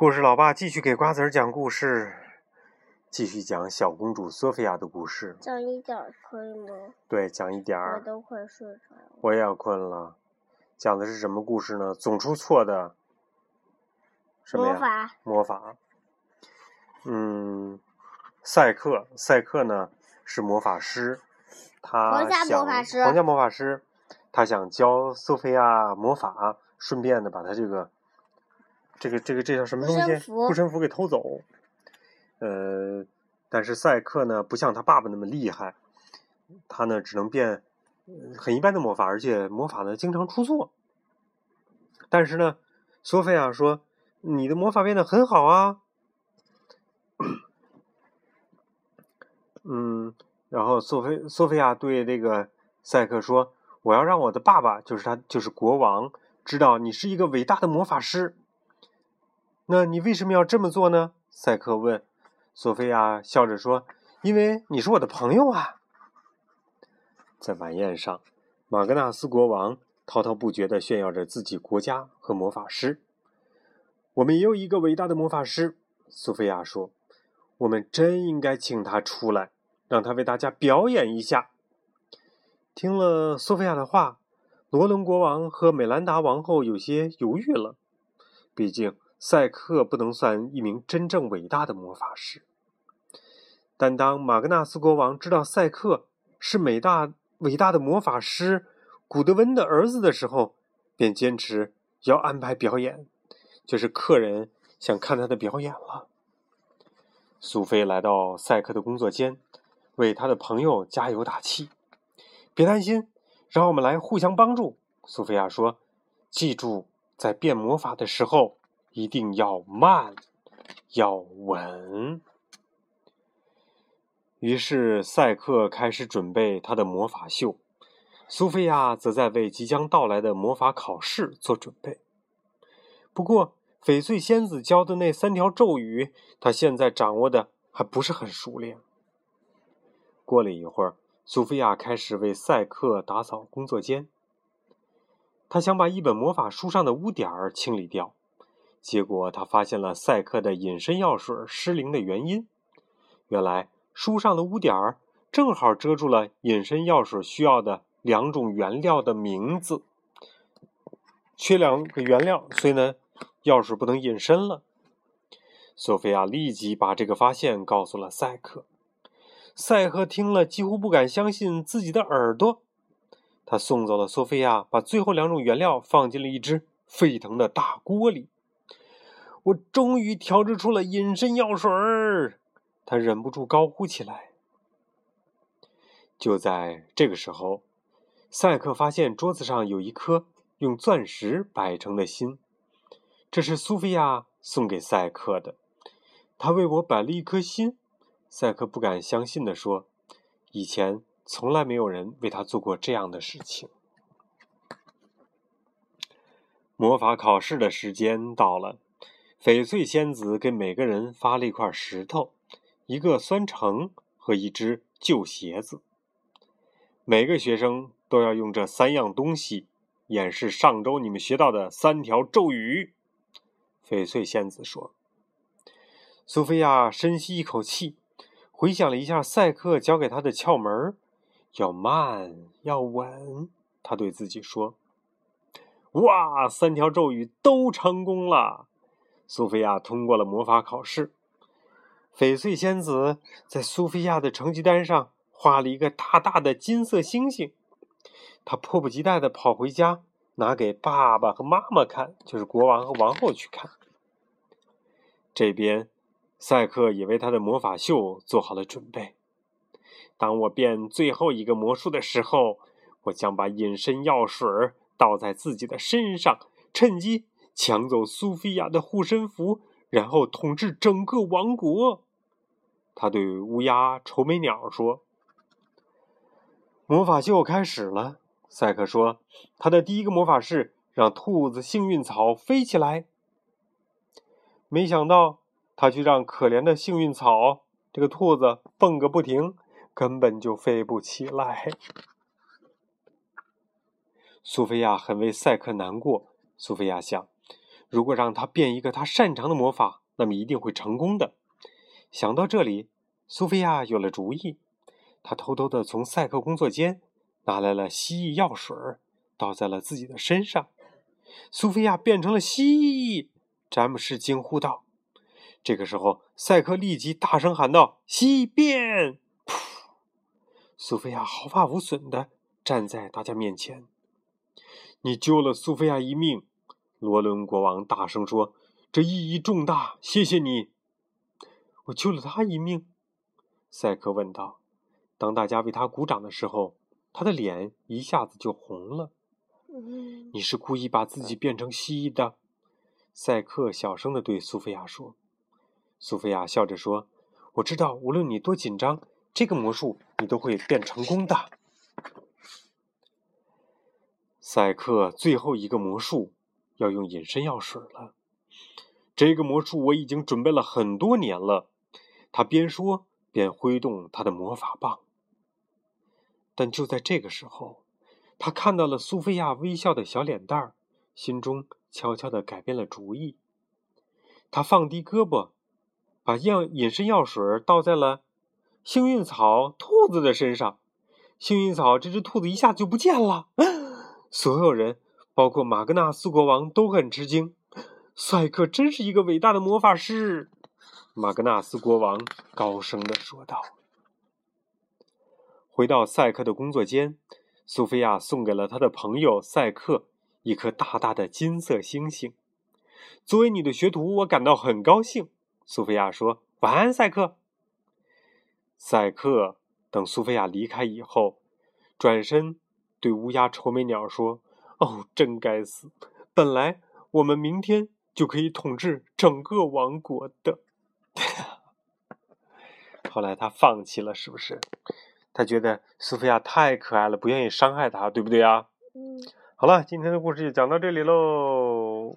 故事，老爸继续给瓜子儿讲故事，继续讲小公主索菲亚的故事。讲一点儿可以吗？对，讲一点我。都快睡着了。我也要困了。讲的是什么故事呢？总出错的什么呀？魔法，魔法。嗯，赛克，赛克呢是魔法师，他皇家想魔法师皇家魔法师，他想教索菲亚魔法，顺便的把他这个这个这个这叫什么东西？护身符给偷走。呃，但是赛克呢不像他爸爸那么厉害，他呢只能变呃很一般的魔法，而且魔法呢经常出错。但是呢，索菲亚说：“你的魔法变得很好啊。”嗯，然后索菲索菲亚对这个赛克说：“我要让我的爸爸，就是他，就是国王，知道你是一个伟大的魔法师。那你为什么要这么做呢？”赛克问。索菲亚笑着说：“因为你是我的朋友啊。”在晚宴上，马格纳斯国王滔滔不绝地炫耀着自己国家和魔法师。我们也有一个伟大的魔法师，苏菲亚说：“我们真应该请他出来，让他为大家表演一下。”听了苏菲亚的话，罗伦国王和美兰达王后有些犹豫了。毕竟赛克不能算一名真正伟大的魔法师。但当马格纳斯国王知道赛克是美大伟大的魔法师古德温的儿子的时候，便坚持要安排表演，就是客人想看他的表演了。苏菲来到赛克的工作间，为他的朋友加油打气。别担心，让我们来互相帮助。苏菲亚说：“记住，在变魔法的时候，一定要慢，要稳。”于是赛克开始准备他的魔法秀，苏菲亚则在为即将到来的魔法考试做准备。不过，翡翠仙子教的那三条咒语，她现在掌握的还不是很熟练。过了一会儿，苏菲亚开始为赛克打扫工作间。她想把一本魔法书上的污点儿清理掉，结果他发现了赛克的隐身药水失灵的原因。原来，书上的污点儿正好遮住了隐身药水需要的两种原料的名字，缺两个原料，所以呢，药水不能隐身了。索菲亚立即把这个发现告诉了赛克。赛克听了，几乎不敢相信自己的耳朵。他送走了索菲亚，把最后两种原料放进了一只沸腾的大锅里。我终于调制出了隐身药水儿！他忍不住高呼起来。就在这个时候，赛克发现桌子上有一颗用钻石摆成的心，这是苏菲亚送给赛克的。他为我摆了一颗心。赛克不敢相信地说：“以前从来没有人为他做过这样的事情。”魔法考试的时间到了，翡翠仙子给每个人发了一块石头、一个酸橙和一只旧鞋子。每个学生都要用这三样东西演示上周你们学到的三条咒语。翡翠仙子说。苏菲亚深吸一口气。回想了一下赛克教给他的窍门，要慢，要稳。他对自己说：“哇，三条咒语都成功了！”苏菲亚通过了魔法考试。翡翠仙子在苏菲亚的成绩单上画了一个大大的金色星星。她迫不及待地跑回家，拿给爸爸和妈妈看，就是国王和王后去看。这边。赛克也为他的魔法秀做好了准备。当我变最后一个魔术的时候，我将把隐身药水倒在自己的身上，趁机抢走苏菲亚的护身符，然后统治整个王国。他对乌鸦、愁眉鸟说：“魔法秀开始了。”赛克说：“他的第一个魔法是让兔子幸运草飞起来。”没想到。他却让可怜的幸运草这个兔子蹦个不停，根本就飞不起来。苏菲亚很为赛克难过。苏菲亚想，如果让他变一个他擅长的魔法，那么一定会成功的。想到这里，苏菲亚有了主意。她偷偷的从赛克工作间拿来了蜥蜴药水，倒在了自己的身上。苏菲亚变成了蜥蜴，詹姆士惊呼道。这个时候，赛克立即大声喊道：“蜥变！”噗！苏菲亚毫发无损的站在大家面前。你救了苏菲亚一命，罗伦国王大声说：“这意义重大，谢谢你。”我救了他一命，赛克问道。当大家为他鼓掌的时候，他的脸一下子就红了。你是故意把自己变成蜥蜴的，赛克小声的对苏菲亚说。苏菲亚笑着说：“我知道，无论你多紧张，这个魔术你都会变成功的。”赛克最后一个魔术要用隐身药水了。这个魔术我已经准备了很多年了。他边说边挥动他的魔法棒。但就在这个时候，他看到了苏菲亚微笑的小脸蛋儿，心中悄悄的改变了主意。他放低胳膊。把样隐身药水倒在了幸运草兔子的身上，幸运草这只兔子一下就不见了。所有人，包括马格纳斯国王，都很吃惊。赛克真是一个伟大的魔法师，马格纳斯国王高声的说道。回到赛克的工作间，苏菲亚送给了他的朋友赛克一颗大大的金色星星。作为你的学徒，我感到很高兴。苏菲亚说：“晚安，赛克。”赛克等苏菲亚离开以后，转身对乌鸦愁眉鸟说：“哦，真该死！本来我们明天就可以统治整个王国的。后来他放弃了，是不是？他觉得苏菲亚太可爱了，不愿意伤害他，对不对啊？嗯。好了，今天的故事就讲到这里喽。